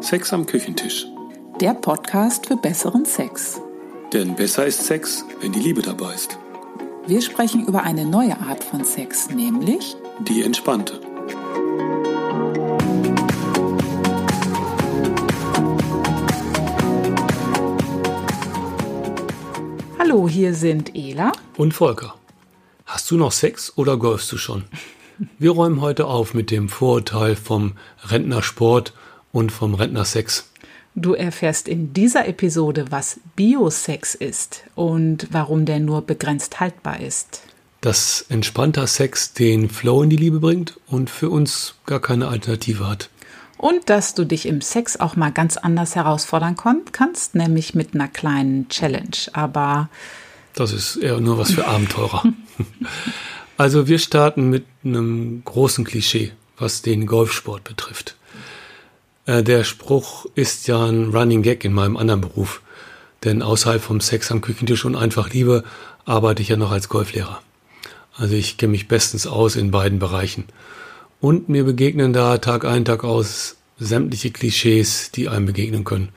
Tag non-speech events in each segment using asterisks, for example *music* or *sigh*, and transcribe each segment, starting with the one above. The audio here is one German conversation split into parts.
Sex am Küchentisch. Der Podcast für besseren Sex. Denn besser ist Sex, wenn die Liebe dabei ist. Wir sprechen über eine neue Art von Sex, nämlich Die entspannte. Hallo, hier sind Ela. Und Volker, hast du noch Sex oder golfst du schon? Wir räumen heute auf mit dem Vorurteil vom Rentnersport und vom Rentnersex. Du erfährst in dieser Episode, was Biosex ist und warum der nur begrenzt haltbar ist. Dass entspannter Sex den Flow in die Liebe bringt und für uns gar keine Alternative hat. Und dass du dich im Sex auch mal ganz anders herausfordern kannst, nämlich mit einer kleinen Challenge. Aber Das ist eher nur was für Abenteurer. *laughs* Also wir starten mit einem großen Klischee, was den Golfsport betrifft. Äh, Der Spruch ist ja ein Running Gag in meinem anderen Beruf. Denn außerhalb vom Sex am Küchentisch und einfach Liebe arbeite ich ja noch als Golflehrer. Also ich kenne mich bestens aus in beiden Bereichen. Und mir begegnen da Tag ein, Tag aus sämtliche Klischees, die einem begegnen können.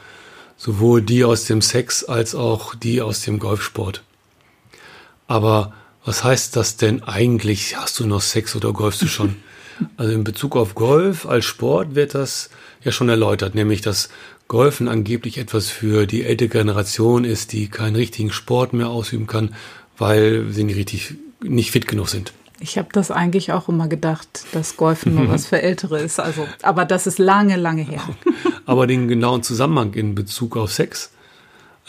Sowohl die aus dem Sex als auch die aus dem Golfsport. Aber was heißt das denn eigentlich? Hast du noch Sex oder golfst du schon? *laughs* Also in Bezug auf Golf als Sport wird das ja schon erläutert, nämlich dass Golfen angeblich etwas für die ältere Generation ist, die keinen richtigen Sport mehr ausüben kann, weil sie nicht richtig nicht fit genug sind. ich habe das eigentlich auch immer gedacht, dass Golfen nur *laughs* was für Ältere ist. Also, aber das ist lange, lange her. *laughs* Aber den genauen Zusammenhang in Bezug auf Sex,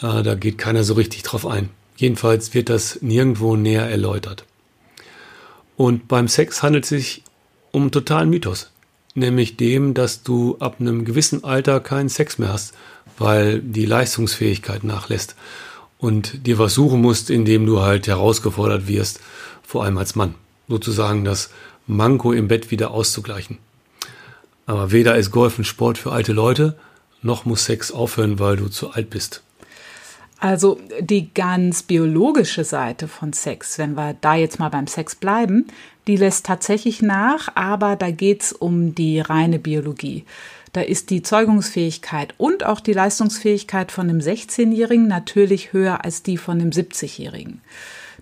äh, da geht keiner so richtig drauf ein. Jedenfalls wird das nirgendwo näher erläutert. Und beim Sex handelt es sich um einen totalen Mythos. Nämlich dem, dass du ab einem gewissen Alter keinen Sex mehr hast, weil die Leistungsfähigkeit nachlässt und dir was suchen musst, indem du halt herausgefordert wirst, vor allem als Mann. Sozusagen das Manko im Bett wieder auszugleichen. Aber weder ist Golf ein Sport für alte Leute, noch muss Sex aufhören, weil du zu alt bist. Also die ganz biologische Seite von Sex, wenn wir da jetzt mal beim Sex bleiben, die lässt tatsächlich nach, aber da geht's um die reine Biologie. Da ist die Zeugungsfähigkeit und auch die Leistungsfähigkeit von einem 16-Jährigen natürlich höher als die von einem 70-Jährigen.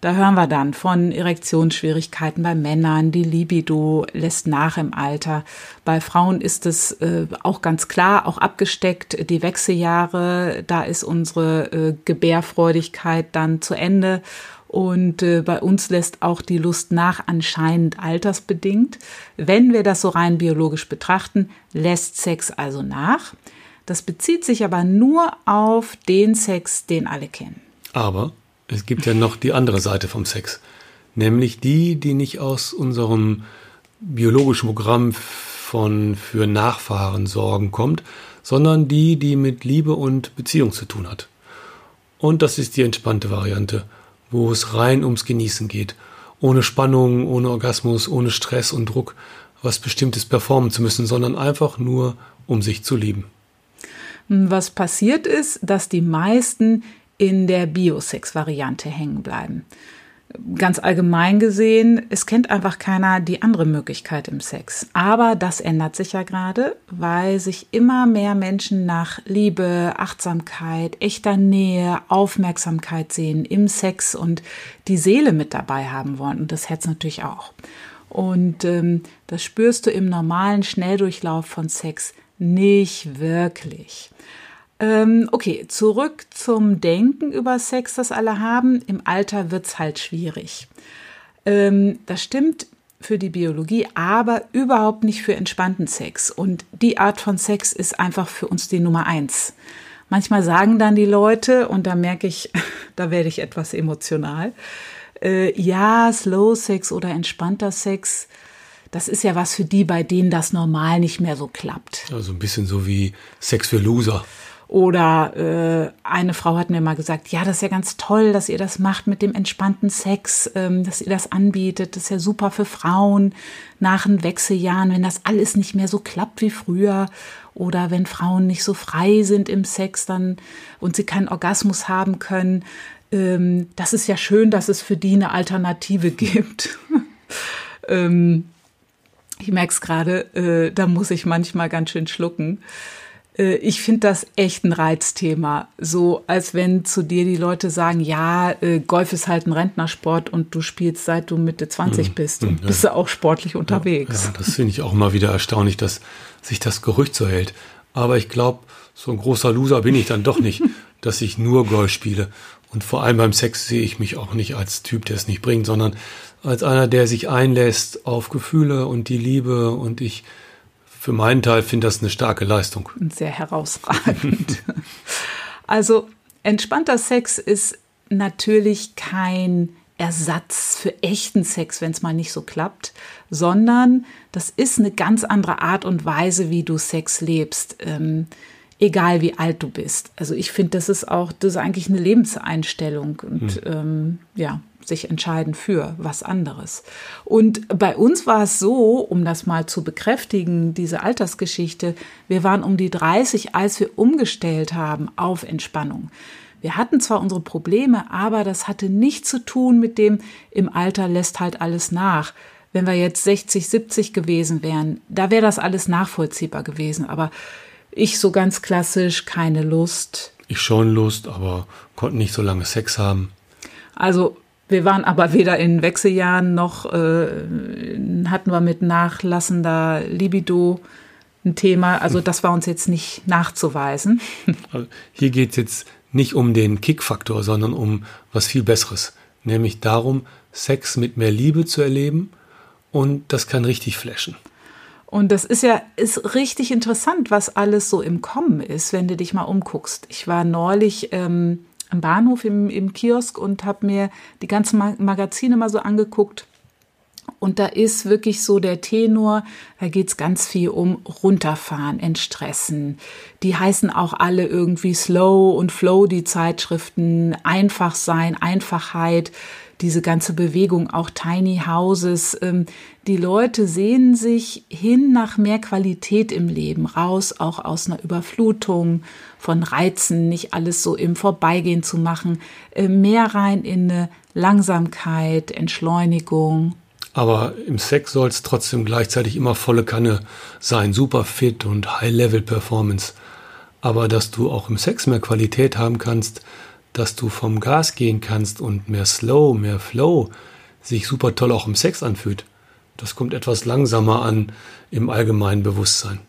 Da hören wir dann von Erektionsschwierigkeiten bei Männern, die Libido lässt nach im Alter. Bei Frauen ist es äh, auch ganz klar, auch abgesteckt, die Wechseljahre, da ist unsere äh, Gebärfreudigkeit dann zu Ende. Und äh, bei uns lässt auch die Lust nach, anscheinend altersbedingt. Wenn wir das so rein biologisch betrachten, lässt Sex also nach. Das bezieht sich aber nur auf den Sex, den alle kennen. Aber es gibt ja noch die andere Seite vom Sex. Nämlich die, die nicht aus unserem biologischen Programm von für Nachfahren sorgen kommt, sondern die, die mit Liebe und Beziehung zu tun hat. Und das ist die entspannte Variante, wo es rein ums Genießen geht. Ohne Spannung, ohne Orgasmus, ohne Stress und Druck, was Bestimmtes performen zu müssen, sondern einfach nur, um sich zu lieben. Was passiert ist, dass die meisten in der Biosex-Variante hängen bleiben. Ganz allgemein gesehen, es kennt einfach keiner die andere Möglichkeit im Sex. Aber das ändert sich ja gerade, weil sich immer mehr Menschen nach Liebe, Achtsamkeit, echter Nähe, Aufmerksamkeit sehen im Sex und die Seele mit dabei haben wollen und das Herz natürlich auch. Und ähm, das spürst du im normalen Schnelldurchlauf von Sex nicht wirklich. Ähm, okay, zurück zum Denken über Sex, das alle haben. Im Alter wird's halt schwierig. Ähm, das stimmt für die Biologie, aber überhaupt nicht für entspannten Sex. Und die Art von Sex ist einfach für uns die Nummer eins. Manchmal sagen dann die Leute, und da merke ich, *laughs* da werde ich etwas emotional, äh, ja, Slow Sex oder entspannter Sex, das ist ja was für die, bei denen das normal nicht mehr so klappt. Also ein bisschen so wie Sex für Loser. Oder äh, eine Frau hat mir mal gesagt, ja, das ist ja ganz toll, dass ihr das macht mit dem entspannten Sex, ähm, dass ihr das anbietet. Das ist ja super für Frauen nach den Wechseljahren, wenn das alles nicht mehr so klappt wie früher. Oder wenn Frauen nicht so frei sind im Sex dann und sie keinen Orgasmus haben können. Ähm, das ist ja schön, dass es für die eine Alternative *laughs* gibt. ähm, ich merke es gerade, äh, da muss ich manchmal ganz schön schlucken. Äh, ich finde das echt ein Reizthema. So, als wenn zu dir die Leute sagen, ja, äh, Golf ist halt ein Rentnersport und du spielst seit du Mitte 20 hm, bist und ja. bist du auch sportlich unterwegs. Ja, ja das finde ich auch mal wieder erstaunlich, dass sich das Gerücht so hält. Aber ich glaube, so ein großer Loser bin ich dann doch nicht, *laughs* dass ich nur Golf spiele. Und vor allem beim Sex sehe ich mich auch nicht als Typ, der es nicht bringt, sondern als einer, der sich einlässt auf Gefühle und die Liebe. Und ich für meinen Teil finde das eine starke Leistung. Sehr herausragend. *laughs* also entspannter Sex ist natürlich kein Ersatz für echten Sex, wenn es mal nicht so klappt, sondern das ist eine ganz andere Art und Weise, wie du Sex lebst. Ähm, egal wie alt du bist. Also ich finde, das ist auch, das ist eigentlich eine Lebenseinstellung und hm. ähm, ja, sich entscheiden für was anderes. Und bei uns war es so, um das mal zu bekräftigen, diese Altersgeschichte, wir waren um die 30, als wir umgestellt haben auf Entspannung. Wir hatten zwar unsere Probleme, aber das hatte nichts zu tun mit dem, im Alter lässt halt alles nach. Wenn wir jetzt 60, 70 gewesen wären, da wäre das alles nachvollziehbar gewesen. Aber ich so ganz klassisch, keine Lust. Ich schon Lust, aber konnte nicht so lange Sex haben. Also wir waren aber weder in Wechseljahren noch äh, hatten wir mit nachlassender Libido ein Thema. Also das war uns jetzt nicht nachzuweisen. *laughs* Also hier geht es jetzt nicht um den Kickfaktor, sondern um was viel Besseres. Nämlich darum, Sex mit mehr Liebe zu erleben und das kann richtig flashen. Und das ist ja ist richtig interessant, was alles so im Kommen ist, wenn du dich mal umguckst. Ich war neulich ähm, am Bahnhof im, im Kiosk und habe mir die ganzen Magazine mal so angeguckt. Und da ist wirklich so der Tenor, da geht's ganz viel um runterfahren, entstressen. Die heißen auch alle irgendwie Slow und Flow, die Zeitschriften, einfach sein, Einfachheit diese ganze Bewegung, auch Tiny Houses. Ähm, die Leute sehnen sich hin nach mehr Qualität im Leben, raus auch aus einer Überflutung von Reizen, nicht alles so im Vorbeigehen zu machen, äh, mehr rein in eine Langsamkeit, Entschleunigung. Aber im Sex soll es trotzdem gleichzeitig immer volle Kanne sein, super fit und High-Level-Performance. Aber dass du auch im Sex mehr Qualität haben kannst, dass du vom Gas gehen kannst und mehr Slow, mehr Flow sich super toll auch im Sex anfühlt. Das kommt etwas langsamer an im allgemeinen Bewusstsein.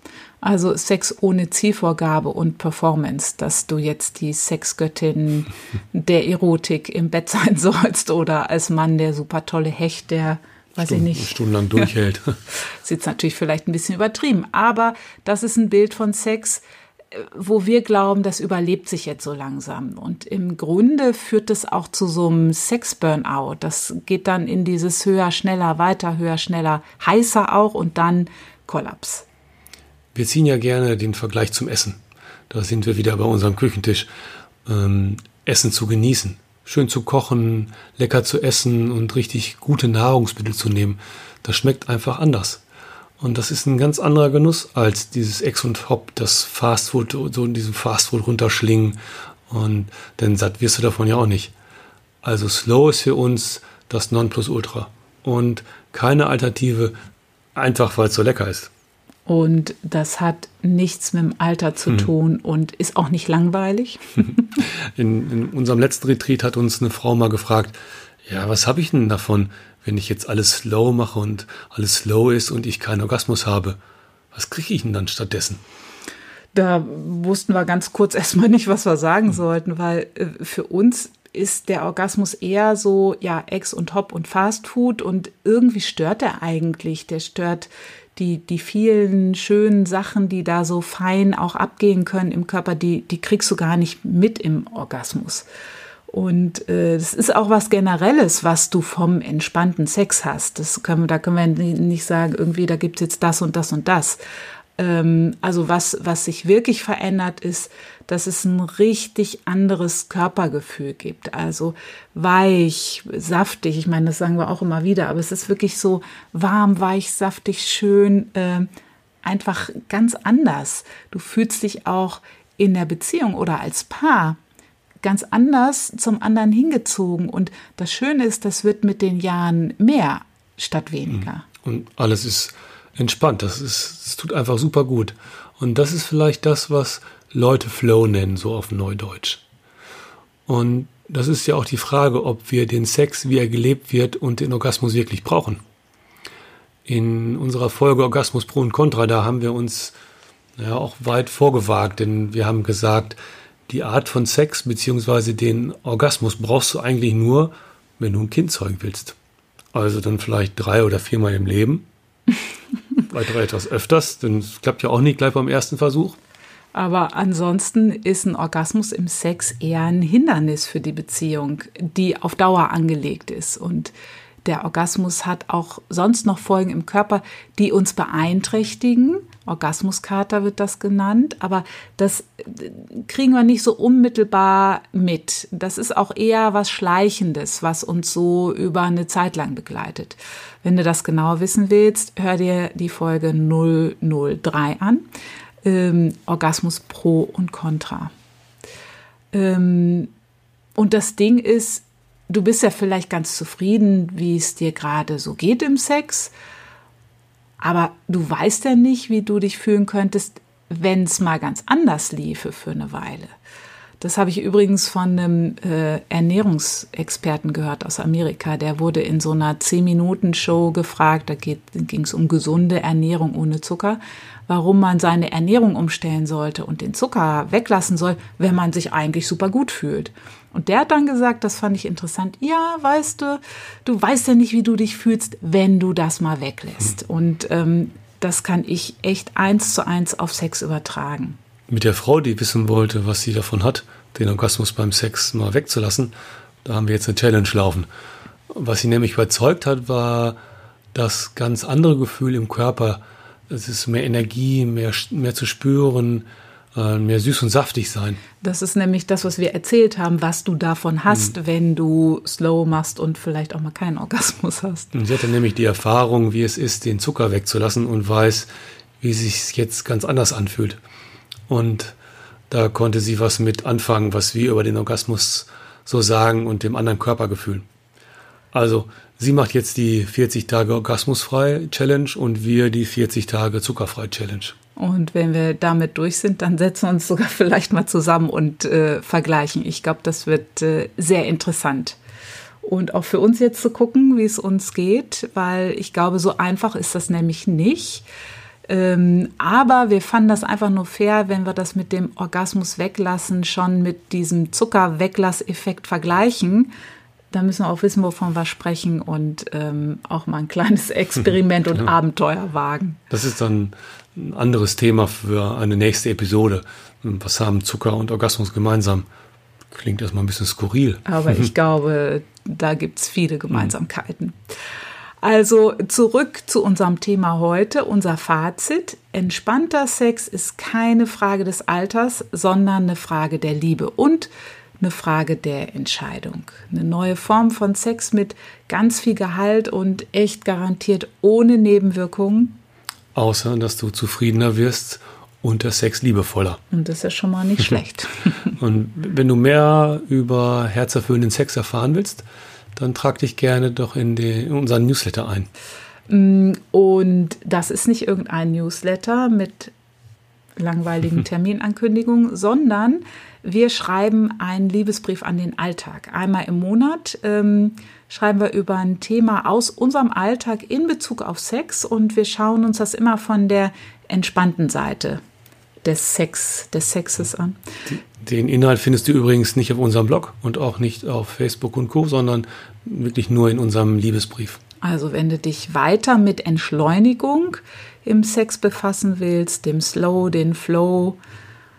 Also Sex ohne Zielvorgabe und Performance, dass du jetzt die Sexgöttin *laughs* der Erotik im Bett sein sollst oder als Mann der super tolle Hecht, der weiß Stunden, ich nicht. Stundenlang durchhält. *laughs* Sieht natürlich vielleicht ein bisschen übertrieben, aber das ist ein Bild von Sex, wo wir glauben, das überlebt sich jetzt so langsam. Und im Grunde führt es auch zu so einem Sex-Burnout. Das geht dann in dieses höher, schneller, weiter, höher, schneller, heißer auch und dann Kollaps. Wir ziehen ja gerne den Vergleich zum Essen. Da sind wir wieder bei unserem Küchentisch. Ähm, Essen zu genießen, schön zu kochen, lecker zu essen und richtig gute Nahrungsmittel zu nehmen. Das schmeckt einfach anders. Und das ist ein ganz anderer Genuss als dieses Ex und Hop, das Fastfood, so in diesem Fastfood runterschlingen. Und denn satt wirst du davon ja auch nicht. Also Slow ist für uns das Nonplusultra. Und keine Alternative, einfach weil es so lecker ist. Und das hat nichts mit dem Alter zu hm. tun und ist auch nicht langweilig. *laughs* In, in unserem letzten Retreat hat uns eine Frau mal gefragt, ja, was habe ich denn davon, wenn ich jetzt alles slow mache und alles slow ist und ich keinen Orgasmus habe? Was kriege ich denn dann stattdessen? Da wussten wir ganz kurz *laughs* erstmal nicht, was wir sagen hm. sollten, weil äh, für uns ist der Orgasmus eher so, ja, Ex und Hop und Fast Food und irgendwie stört er eigentlich. Der stört die, die vielen schönen Sachen, die da so fein auch abgehen können im Körper, die, die kriegst du gar nicht mit im Orgasmus. Und äh, das ist auch was Generelles, was du vom entspannten Sex hast. Das können, da können wir nicht sagen, irgendwie, da gibt's jetzt das und das und das. Ähm, also was, was sich wirklich verändert, ist, dass es ein richtig anderes Körpergefühl gibt. Also weich, saftig. Ich meine, das sagen wir auch immer wieder, aber es ist wirklich so warm, weich, saftig, schön, äh, einfach ganz anders. Du fühlst dich auch in der Beziehung oder als Paar ganz anders zum anderen hingezogen. Und das Schöne ist, das wird mit den Jahren mehr statt weniger. Mhm. Und alles ist entspannt. Das ist, es tut einfach super gut. Und das ist vielleicht das, was Leute Flow nennen, so auf Neudeutsch. Und das ist ja auch die Frage, ob wir den Sex, wie er gelebt wird, und den Orgasmus wirklich brauchen. In unserer Folge Orgasmus Pro und Contra, da haben wir uns ja auch weit vorgewagt, denn wir haben gesagt, die Art von Sex bzw. den Orgasmus brauchst du eigentlich nur, wenn du ein Kind zeugen willst. Also dann vielleicht drei oder viermal im Leben. *laughs* Weitere etwas öfters, denn es klappt ja auch nicht gleich beim ersten Versuch. Aber ansonsten ist ein Orgasmus im Sex eher ein Hindernis für die Beziehung, die auf Dauer angelegt ist. Und der Orgasmus hat auch sonst noch Folgen im Körper, die uns beeinträchtigen. Orgasmuskater wird das genannt, aber das äh, kriegen wir nicht so unmittelbar mit. Das ist auch eher was Schleichendes, was uns so über eine Zeit lang begleitet. Wenn du das genau wissen willst, hör dir die Folge 003 an. Ähm, Orgasmus pro und contra. Ähm, und das Ding ist, du bist ja vielleicht ganz zufrieden, wie es dir gerade so geht im Sex, aber du weißt ja nicht, wie du dich fühlen könntest, wenn es mal ganz anders liefe für eine Weile. Das habe ich übrigens von einem äh, Ernährungsexperten gehört aus Amerika. Der wurde in so einer 10-Minuten-Show gefragt, da ging es um gesunde Ernährung ohne Zucker, warum man seine Ernährung umstellen sollte und den Zucker weglassen soll, wenn man sich eigentlich super gut fühlt. Und der hat dann gesagt, das fand ich interessant, ja, weißt du, du weißt ja nicht, wie du dich fühlst, wenn du das mal weglässt. Und ähm, das kann ich echt eins zu eins auf Sex übertragen. Mit der Frau, die wissen wollte, was sie davon hat, den Orgasmus beim Sex mal wegzulassen, da haben wir jetzt eine Challenge laufen. Was sie nämlich überzeugt hat, war das ganz andere Gefühl im Körper. Es ist mehr Energie, mehr, mehr zu spüren, äh, mehr süß und saftig sein. Das ist nämlich das, was wir erzählt haben, was du davon hast, mhm. wenn du Slow machst und vielleicht auch mal keinen Orgasmus hast. Und sie hatte nämlich die Erfahrung, wie es ist, den Zucker wegzulassen und weiß, wie es sich jetzt ganz anders anfühlt. Und da konnte sie was mit anfangen, was wir über den Orgasmus so sagen und dem anderen Körpergefühl. Also, sie macht jetzt die 40 Tage Orgasmusfrei Challenge und wir die 40 Tage Zuckerfrei Challenge. Und wenn wir damit durch sind, dann setzen wir uns sogar *laughs* vielleicht mal zusammen und äh, vergleichen. Ich glaube, das wird äh, sehr interessant. Und auch für uns jetzt zu gucken, wie es uns geht, weil ich glaube, so einfach ist das nämlich nicht. Ähm, aber wir fanden das einfach nur fair, wenn wir das mit dem Orgasmus weglassen, schon mit diesem Zuckerweglasseffekt vergleichen. Da müssen wir auch wissen, wovon wir sprechen und ähm, auch mal ein kleines *laughs* Experiment und Abenteuer wagen. Das ist dann ein anderes Thema für eine nächste Episode. Was haben Zucker und Orgasmus gemeinsam? Klingt erstmal ein bisschen skurril. Aber ich *laughs* glaube, da gibt es viele Gemeinsamkeiten. Also zurück zu unserem Thema heute, unser Fazit. Entspannter Sex ist keine Frage des Alters, sondern eine Frage der Liebe und eine Frage der Entscheidung. Eine neue Form von Sex mit ganz viel Gehalt und echt garantiert ohne Nebenwirkungen Außer, dass du zufriedener wirst und der Sex liebevoller. Und das ist ja schon mal nicht *laughs* schlecht. und wenn du mehr über herzerfüllenden Sex erfahren willst, dann trag dich gerne doch in, die, in unseren Newsletter ein. Mm, und das ist nicht irgendein Newsletter mit langweiligen *laughs* Terminankündigungen, sondern wir schreiben einen Liebesbrief an den Alltag. Einmal im Monat ähm, schreiben wir über ein Thema aus unserem Alltag in Bezug auf Sex und wir schauen uns das immer von der entspannten Seite des Sex, des Sexes an. Den Inhalt findest du übrigens nicht auf unserem Blog und auch nicht auf Facebook und Co., sondern wirklich nur in unserem Liebesbrief. Also wenn du dich weiter mit Entschleunigung im Sex befassen willst, dem Slow, den Flow,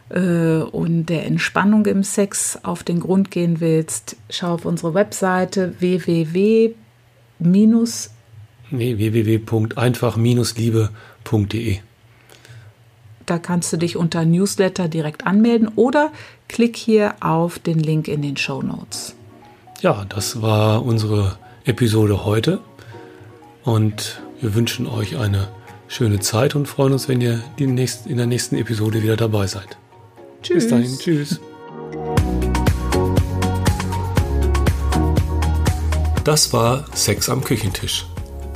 äh, und der Entspannung im Sex auf den Grund gehen willst, schau auf unsere Webseite www- nee, www.einfach-liebe.de. Da kannst du dich unter Newsletter direkt anmelden oder klick hier auf den Link in den Show Notes. Ja, das war unsere Episode heute und wir wünschen euch eine schöne Zeit und freuen uns, wenn ihr die nächst, in der nächsten Episode wieder dabei seid. Tschüss. Bis dahin. Tschüss. Das war Sex am Küchentisch.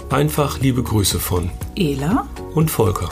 Einfach liebe Grüße von Ela und Volker.